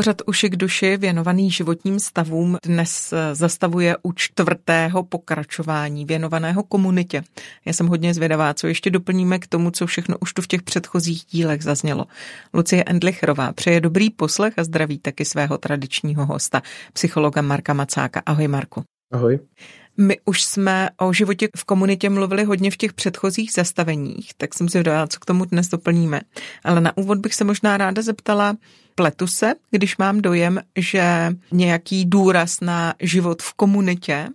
Pořad Uši k duši věnovaný životním stavům dnes eh, zastavuje u čtvrtého pokračování věnovaného komunitě. Já jsem hodně zvědavá, co ještě doplníme k tomu, co všechno už tu v těch předchozích dílech zaznělo. Lucie Endlicherová přeje dobrý poslech a zdraví taky svého tradičního hosta, psychologa Marka Macáka. Ahoj Marku. Ahoj. My už jsme o životě v komunitě mluvili hodně v těch předchozích zastaveních, tak jsem si vydala, co k tomu dnes doplníme. Ale na úvod bych se možná ráda zeptala, pletu se, když mám dojem, že nějaký důraz na život v komunitě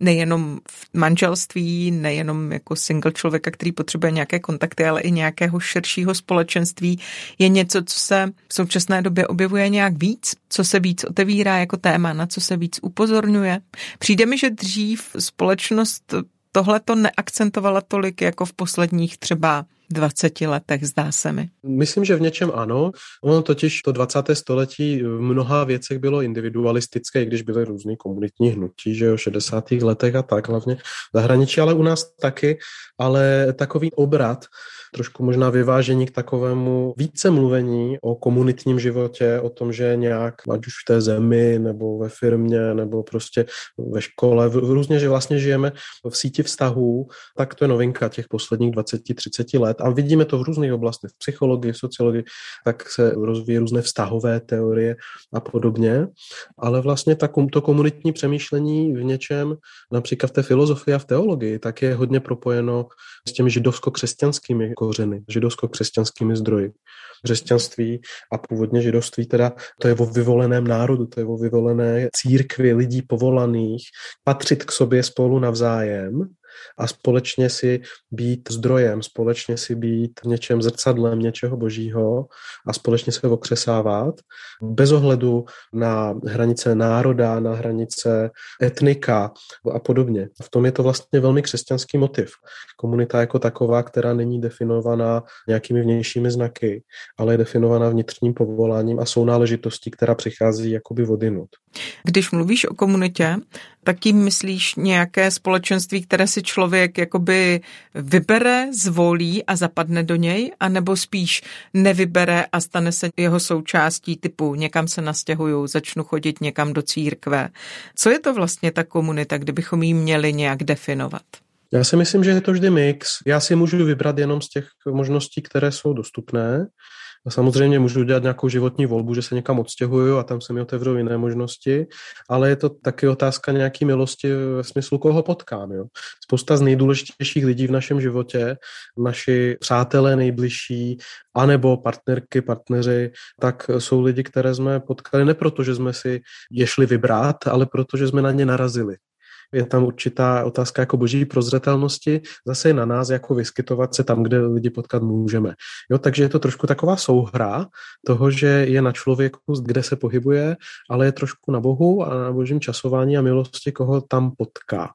nejenom v manželství, nejenom jako single člověka, který potřebuje nějaké kontakty, ale i nějakého širšího společenství, je něco, co se v současné době objevuje nějak víc, co se víc otevírá jako téma, na co se víc upozorňuje. Přijde mi, že dřív společnost tohle to neakcentovala tolik jako v posledních třeba 20 letech, zdá se mi. Myslím, že v něčem ano. Ono totiž to 20. století v mnoha věcech bylo individualistické, i když byly různé komunitní hnutí, že jo, 60. letech a tak, hlavně v zahraničí, ale u nás taky, ale takový obrat trošku možná vyvážení k takovému více mluvení o komunitním životě, o tom, že nějak, ať už v té zemi, nebo ve firmě, nebo prostě ve škole, v, různě, že vlastně žijeme v síti vztahů, tak to je novinka těch posledních 20-30 let. A vidíme to v různých oblastech, v psychologii, v sociologii, tak se rozvíjí různé vztahové teorie a podobně, ale vlastně ta, to komunitní přemýšlení v něčem, například v té filozofii a v teologii, tak je hodně propojeno s těmi židovsko-křesťanskými kořeny, židovsko-křesťanskými zdroji. Křesťanství a původně židovství teda to je o vyvoleném národu, to je o vyvolené církvi lidí povolaných patřit k sobě spolu navzájem a společně si být zdrojem, společně si být něčem zrcadlem něčeho božího a společně se okřesávat bez ohledu na hranice národa, na hranice etnika a podobně. V tom je to vlastně velmi křesťanský motiv. Komunita jako taková, která není definovaná nějakými vnějšími znaky, ale je definovaná vnitřním povoláním a jsou náležitostí, která přichází jakoby vodinut. Když mluvíš o komunitě, tak tím myslíš nějaké společenství, které si člověk jakoby vybere, zvolí a zapadne do něj, anebo spíš nevybere a stane se jeho součástí typu někam se nastěhuju, začnu chodit někam do církve. Co je to vlastně ta komunita, kdybychom ji měli nějak definovat? Já si myslím, že je to vždy mix. Já si můžu vybrat jenom z těch možností, které jsou dostupné. A samozřejmě můžu dělat nějakou životní volbu, že se někam odstěhuju a tam se mi otevřou jiné možnosti, ale je to taky otázka nějaký milosti ve smyslu, koho potkám. Jo. Spousta z nejdůležitějších lidí v našem životě, naši přátelé nejbližší, anebo partnerky, partneři, tak jsou lidi, které jsme potkali ne proto, že jsme si je šli vybrat, ale proto, že jsme na ně narazili je tam určitá otázka jako boží prozřetelnosti, zase je na nás jako vyskytovat se tam, kde lidi potkat můžeme. Jo, takže je to trošku taková souhra toho, že je na člověku, kde se pohybuje, ale je trošku na Bohu a na božím časování a milosti, koho tam potká.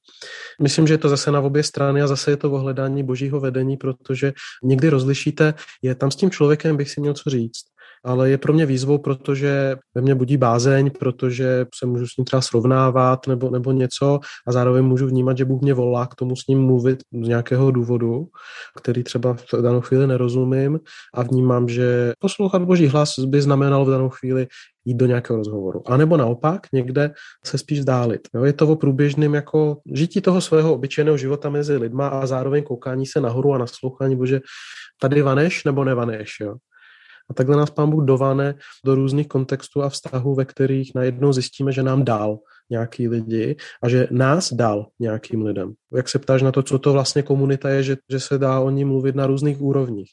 Myslím, že je to zase na obě strany a zase je to o hledání božího vedení, protože někdy rozlišíte, je tam s tím člověkem bych si měl co říct ale je pro mě výzvou, protože ve mně budí bázeň, protože se můžu s ním třeba srovnávat nebo, nebo něco a zároveň můžu vnímat, že Bůh mě volá k tomu s ním mluvit z nějakého důvodu, který třeba v danou chvíli nerozumím a vnímám, že poslouchat Boží hlas by znamenalo v danou chvíli jít do nějakého rozhovoru. A nebo naopak někde se spíš vzdálit. Jo? Je to o průběžným jako žití toho svého obyčejného života mezi lidma a zároveň koukání se nahoru a naslouchání, bože, tady vaneš nebo nevaneš. Jo? A takhle nás pán Bůh dovane do různých kontextů a vztahů, ve kterých najednou zjistíme, že nám dal nějaký lidi a že nás dal nějakým lidem. Jak se ptáš na to, co to vlastně komunita je, že, že se dá o ní mluvit na různých úrovních.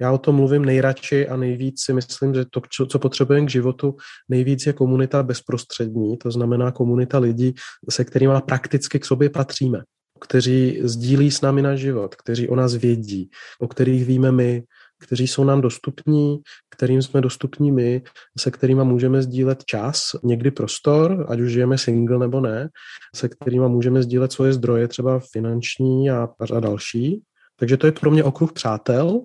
Já o tom mluvím nejradši a nejvíc si myslím, že to, co potřebujeme k životu, nejvíc je komunita bezprostřední, to znamená komunita lidí, se kterými prakticky k sobě patříme, kteří sdílí s námi náš život, kteří o nás vědí, o kterých víme my, kteří jsou nám dostupní, kterým jsme dostupní my, se kterými můžeme sdílet čas, někdy prostor, ať už žijeme single nebo ne, se kterými můžeme sdílet svoje zdroje, třeba finanční a, a další. Takže to je pro mě okruh přátel,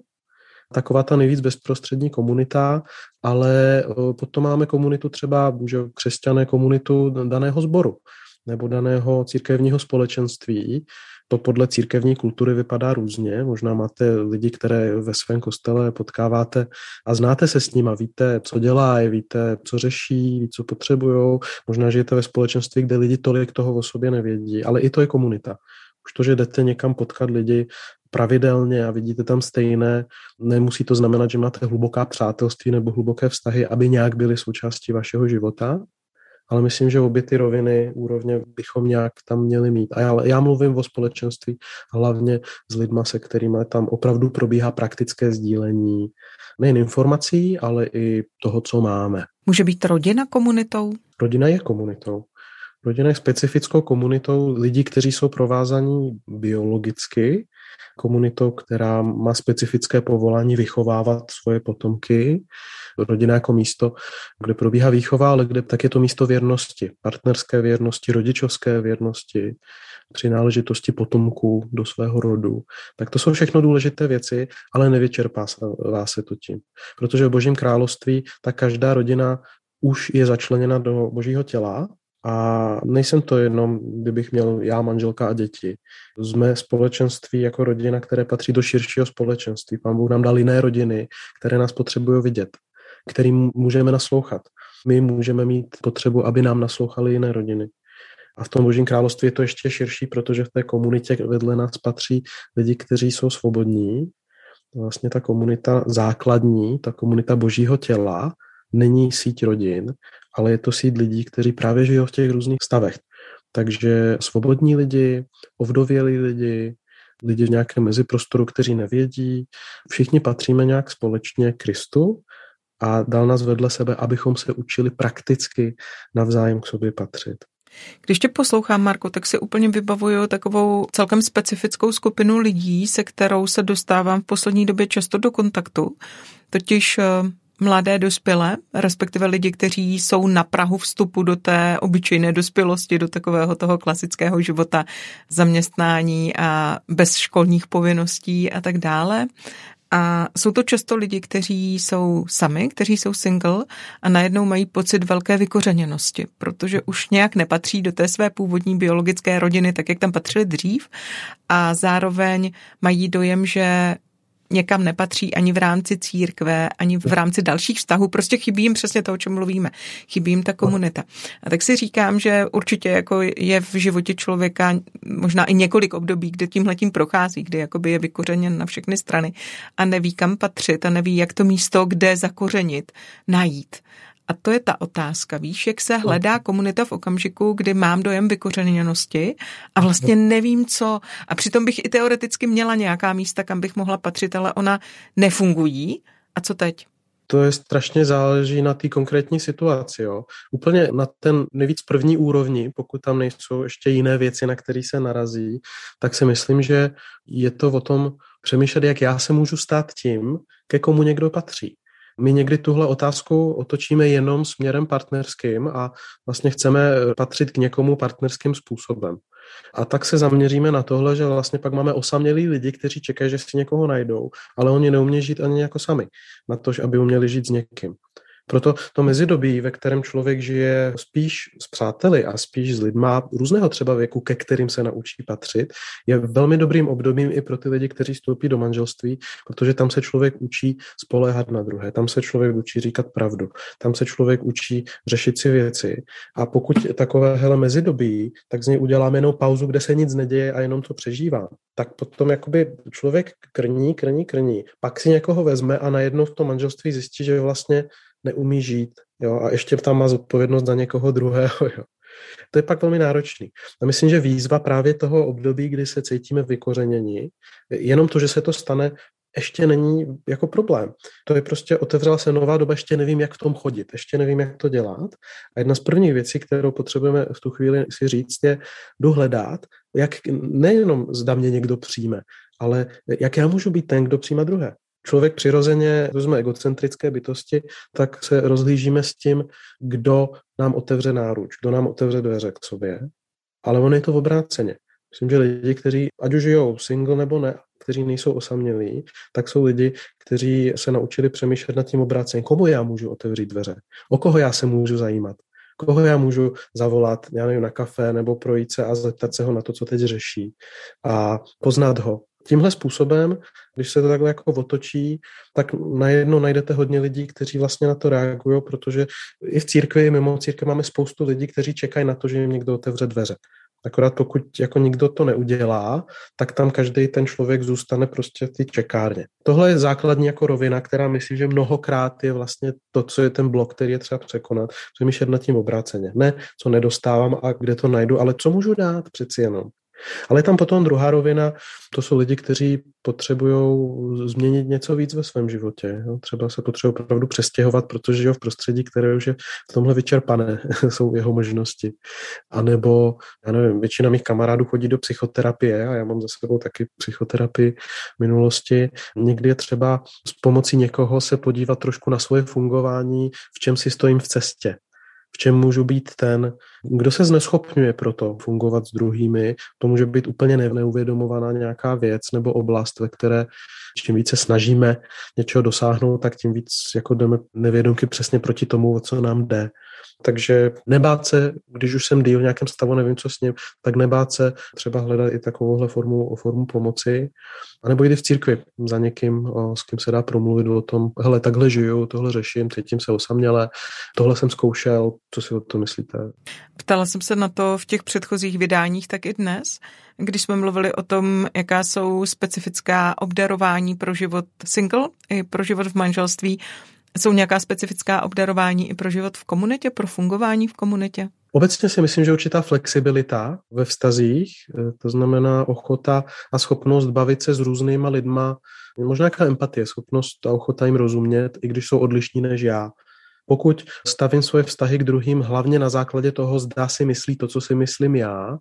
taková ta nejvíc bezprostřední komunita, ale potom máme komunitu třeba, že křesťané komunitu daného sboru nebo daného církevního společenství. To podle církevní kultury vypadá různě. Možná máte lidi, které ve svém kostele potkáváte a znáte se s nimi, víte, co dělají, víte, co řeší, víte, co potřebují. Možná žijete ve společenství, kde lidi tolik toho o sobě nevědí, ale i to je komunita. Už to, že jdete někam potkat lidi pravidelně a vidíte tam stejné, nemusí to znamenat, že máte hluboká přátelství nebo hluboké vztahy, aby nějak byly součástí vašeho života, ale myslím, že obě ty roviny, úrovně bychom nějak tam měli mít. A já, já mluvím o společenství hlavně s lidma, se kterými tam opravdu probíhá praktické sdílení nejen informací, ale i toho, co máme. Může být rodina komunitou? Rodina je komunitou. Rodina je specifickou komunitou lidí, kteří jsou provázaní biologicky, komunitou, která má specifické povolání vychovávat svoje potomky. Rodina jako místo, kde probíhá výchova, ale kde tak je to místo věrnosti, partnerské věrnosti, rodičovské věrnosti, přináležitosti potomků do svého rodu. Tak to jsou všechno důležité věci, ale nevyčerpá se to tím. Protože v Božím království ta každá rodina už je začleněna do Božího těla a nejsem to jenom, kdybych měl já, manželka a děti. Jsme společenství jako rodina, které patří do širšího společenství. Pán Bůh nám dal jiné rodiny, které nás potřebují vidět, kterým můžeme naslouchat. My můžeme mít potřebu, aby nám naslouchali jiné rodiny. A v tom Božím království je to ještě širší, protože v té komunitě vedle nás patří lidi, kteří jsou svobodní. Vlastně ta komunita základní, ta komunita Božího těla, není síť rodin, ale je to síť lidí, kteří právě žijí v těch různých stavech. Takže svobodní lidi, ovdovělí lidi, lidi v nějakém meziprostoru, kteří nevědí, všichni patříme nějak společně Kristu a dal nás vedle sebe, abychom se učili prakticky navzájem k sobě patřit. Když tě poslouchám, Marko, tak si úplně vybavuju takovou celkem specifickou skupinu lidí, se kterou se dostávám v poslední době často do kontaktu. Totiž eh, mladé dospělé, respektive lidi, kteří jsou na Prahu vstupu do té obyčejné dospělosti, do takového toho klasického života, zaměstnání a bez školních povinností a tak dále. A jsou to často lidi, kteří jsou sami, kteří jsou single a najednou mají pocit velké vykořeněnosti, protože už nějak nepatří do té své původní biologické rodiny, tak jak tam patřili dřív a zároveň mají dojem, že někam nepatří ani v rámci církve, ani v rámci dalších vztahů. Prostě chybí jim přesně to, o čem mluvíme. Chybí jim ta komunita. A tak si říkám, že určitě jako je v životě člověka možná i několik období, kde tímhletím prochází, kdy jakoby je vykořeněn na všechny strany a neví, kam patřit a neví, jak to místo, kde zakořenit, najít. A to je ta otázka, víš, jak se hledá komunita v okamžiku, kdy mám dojem vykořeněnosti a vlastně nevím co. A přitom bych i teoreticky měla nějaká místa, kam bych mohla patřit, ale ona nefungují. A co teď? To je strašně záleží na té konkrétní situaci. Jo. Úplně na ten nejvíc první úrovni, pokud tam nejsou ještě jiné věci, na které se narazí, tak si myslím, že je to o tom přemýšlet, jak já se můžu stát tím, ke komu někdo patří. My někdy tuhle otázku otočíme jenom směrem partnerským a vlastně chceme patřit k někomu partnerským způsobem. A tak se zaměříme na tohle, že vlastně pak máme osamělí lidi, kteří čekají, že si někoho najdou, ale oni neumějí žít ani jako sami, na to, aby uměli žít s někým. Proto to mezidobí, ve kterém člověk žije spíš s přáteli a spíš s lidma různého třeba věku, ke kterým se naučí patřit, je velmi dobrým obdobím i pro ty lidi, kteří vstoupí do manželství, protože tam se člověk učí spoléhat na druhé, tam se člověk učí říkat pravdu, tam se člověk učí řešit si věci. A pokud takové hele mezidobí, tak z něj uděláme jenom pauzu, kde se nic neděje a jenom to přežívá. Tak potom jakoby člověk krní, krní, krní, pak si někoho vezme a najednou v tom manželství zjistí, že vlastně neumí žít jo, a ještě tam má zodpovědnost za někoho druhého. Jo. To je pak velmi náročný. A myslím, že výzva právě toho období, kdy se cítíme vykořeněni, jenom to, že se to stane, ještě není jako problém. To je prostě, otevřela se nová doba, ještě nevím, jak v tom chodit, ještě nevím, jak to dělat. A jedna z prvních věcí, kterou potřebujeme v tu chvíli si říct, je dohledat, jak nejenom zda mě někdo přijme, ale jak já můžu být ten, kdo přijíma druhé člověk přirozeně, to jsme egocentrické bytosti, tak se rozhlížíme s tím, kdo nám otevře náruč, kdo nám otevře dveře k sobě. Ale on je to v obráceně. Myslím, že lidi, kteří ať už žijou single nebo ne, kteří nejsou osamělí, tak jsou lidi, kteří se naučili přemýšlet nad tím obrácením. Komu já můžu otevřít dveře? O koho já se můžu zajímat? Koho já můžu zavolat, já nevím, na kafe nebo projít se a zeptat se ho na to, co teď řeší a poznat ho. Tímhle způsobem, když se to takhle jako otočí, tak najednou najdete hodně lidí, kteří vlastně na to reagují, protože i v církvi, i mimo církve máme spoustu lidí, kteří čekají na to, že jim někdo otevře dveře. Akorát pokud jako nikdo to neudělá, tak tam každý ten člověk zůstane prostě v té čekárně. Tohle je základní jako rovina, která myslím, že mnohokrát je vlastně to, co je ten blok, který je třeba překonat. Přemýšlet nad tím obráceně. Ne, co nedostávám a kde to najdu, ale co můžu dát přeci jenom. Ale je tam potom druhá rovina, to jsou lidi, kteří potřebují změnit něco víc ve svém životě. Jo? Třeba se potřebují opravdu přestěhovat, protože jo, v prostředí, které už je v tomhle vyčerpané, jsou jeho možnosti. A nebo, já nevím, většina mých kamarádů chodí do psychoterapie a já mám za sebou taky psychoterapii v minulosti. Někdy je třeba s pomocí někoho se podívat trošku na svoje fungování, v čem si stojím v cestě v čem můžu být ten, kdo se zneschopňuje pro to fungovat s druhými. To může být úplně neuvědomovaná nějaká věc nebo oblast, ve které čím více snažíme něčeho dosáhnout, tak tím víc jako jdeme nevědomky přesně proti tomu, o co nám jde. Takže nebát se, když už jsem díl v nějakém stavu, nevím, co s ním, tak nebát se třeba hledat i takovouhle formu, formu pomoci. A nebo jít v církvi za někým, s kým se dá promluvit o tom, hele, takhle žiju, tohle řeším, cítím se osaměle, tohle jsem zkoušel, co si o to myslíte? Ptala jsem se na to v těch předchozích vydáních, tak i dnes, když jsme mluvili o tom, jaká jsou specifická obdarování pro život single i pro život v manželství, jsou nějaká specifická obdarování i pro život v komunitě, pro fungování v komunitě? Obecně si myslím, že určitá flexibilita ve vztazích, eh, to znamená ochota a schopnost bavit se s různýma lidma, možná nějaká empatie, schopnost a ochota jim rozumět, i když jsou odlišní než já. Pokud stavím svoje vztahy k druhým hlavně na základě toho, zda si myslí to, co si myslím já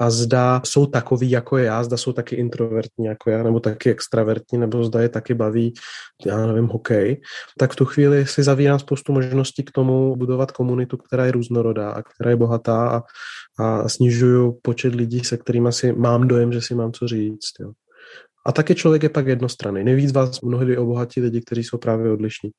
a zda jsou takový jako já, zda jsou taky introvertní jako já, nebo taky extravertní, nebo zda je taky baví, já nevím, hokej, tak v tu chvíli si zavírám spoustu možností k tomu budovat komunitu, která je různorodá a která je bohatá a, a snižuju počet lidí, se kterými si mám dojem, že si mám co říct. Jo. A taky člověk je pak jednostranný. Nejvíc vás mnohdy obohatí lidi, kteří jsou právě odlišní.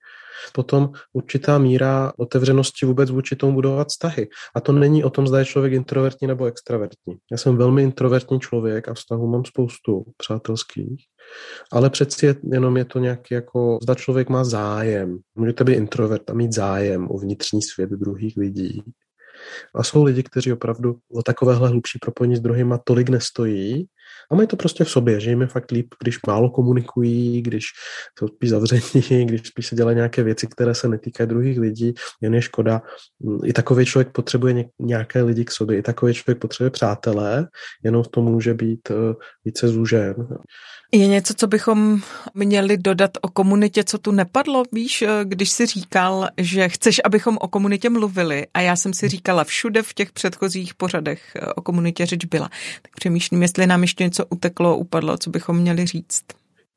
Potom určitá míra otevřenosti vůbec vůči tomu budovat vztahy. A to není o tom, zda je člověk introvertní nebo extravertní. Já jsem velmi introvertní člověk a vztahu mám spoustu přátelských, ale přeci jenom je to nějaký jako, zda člověk má zájem. Můžete být introvert a mít zájem o vnitřní svět druhých lidí. A jsou lidi, kteří opravdu o takovéhle hlubší propojení s druhýma tolik nestojí, a mají to prostě v sobě, že jim je fakt líp, když málo komunikují, když jsou spíš zavření, když spíš se dělají nějaké věci, které se netýkají druhých lidí, jen je škoda. I takový člověk potřebuje nějaké lidi k sobě, i takový člověk potřebuje přátelé, jenom v tom může být eh, více zúžen. Je něco, co bychom měli dodat o komunitě, co tu nepadlo? Víš, když si říkal, že chceš, abychom o komunitě mluvili a já jsem si říkala všude v těch předchozích pořadech o komunitě řeč byla. Tak přemýšlím, jestli nám ještě něco uteklo, upadlo, co bychom měli říct.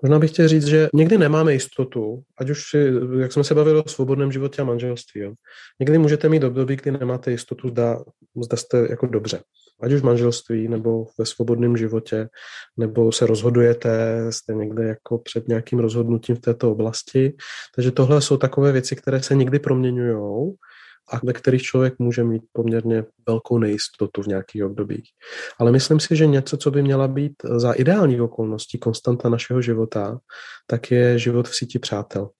Možná bych chtěl říct, že někdy nemáme jistotu, ať už, si, jak jsme se bavili o svobodném životě a manželství. Jo. Někdy můžete mít období, kdy nemáte jistotu, zda, zda jste jako dobře. Ať už v manželství, nebo ve svobodném životě, nebo se rozhodujete, jste někde jako před nějakým rozhodnutím v této oblasti. Takže tohle jsou takové věci, které se někdy proměňují a ve kterých člověk může mít poměrně velkou nejistotu v nějakých obdobích. Ale myslím si, že něco, co by měla být za ideálních okolností konstanta našeho života, tak je život v síti přátel.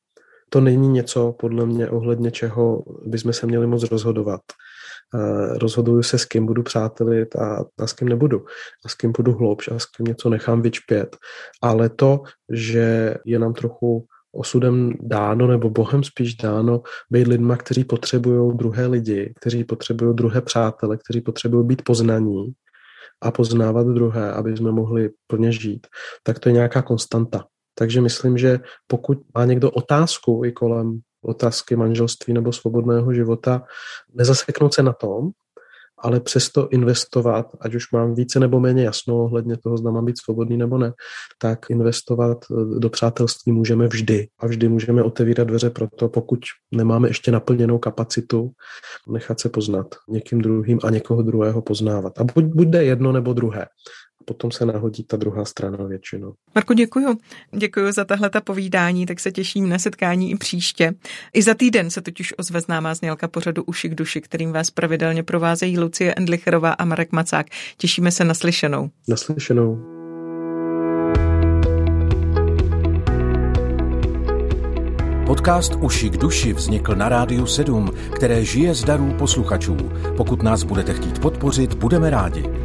To není něco, podle mě, ohledně čeho bychom se měli moc rozhodovat. Rozhoduju se, s kým budu přátelit a, a s kým nebudu. A s kým budu hloubš a s kým něco nechám vyčpět. Ale to, že je nám trochu osudem dáno, nebo Bohem spíš dáno, být lidma, kteří potřebují druhé lidi, kteří potřebují druhé přátele, kteří potřebují být poznaní a poznávat druhé, aby jsme mohli plně žít, tak to je nějaká konstanta. Takže myslím, že pokud má někdo otázku i kolem otázky manželství nebo svobodného života, nezaseknout se na tom, ale přesto investovat, ať už mám více nebo méně jasno ohledně toho, zda mám být svobodný nebo ne, tak investovat eh, do přátelství můžeme vždy. A vždy můžeme otevírat dveře pro to, pokud nemáme ještě naplněnou kapacitu, nechat se poznat někým druhým a někoho druhého poznávat. A buď, buď jde jedno nebo druhé. Potom se nahodí ta druhá strana většinou. Marko, děkuji. Děkuji za tahle povídání, tak se těším na setkání i příště. I za týden se totiž ozve známá znělka pořadu Uši k duši, kterým vás pravidelně provázejí Lucie Endlicherová a Marek Macák. Těšíme se na slyšenou. Naslyšenou. Podcast Uši k duši vznikl na Rádiu 7, které žije z darů posluchačů. Pokud nás budete chtít podpořit, budeme rádi.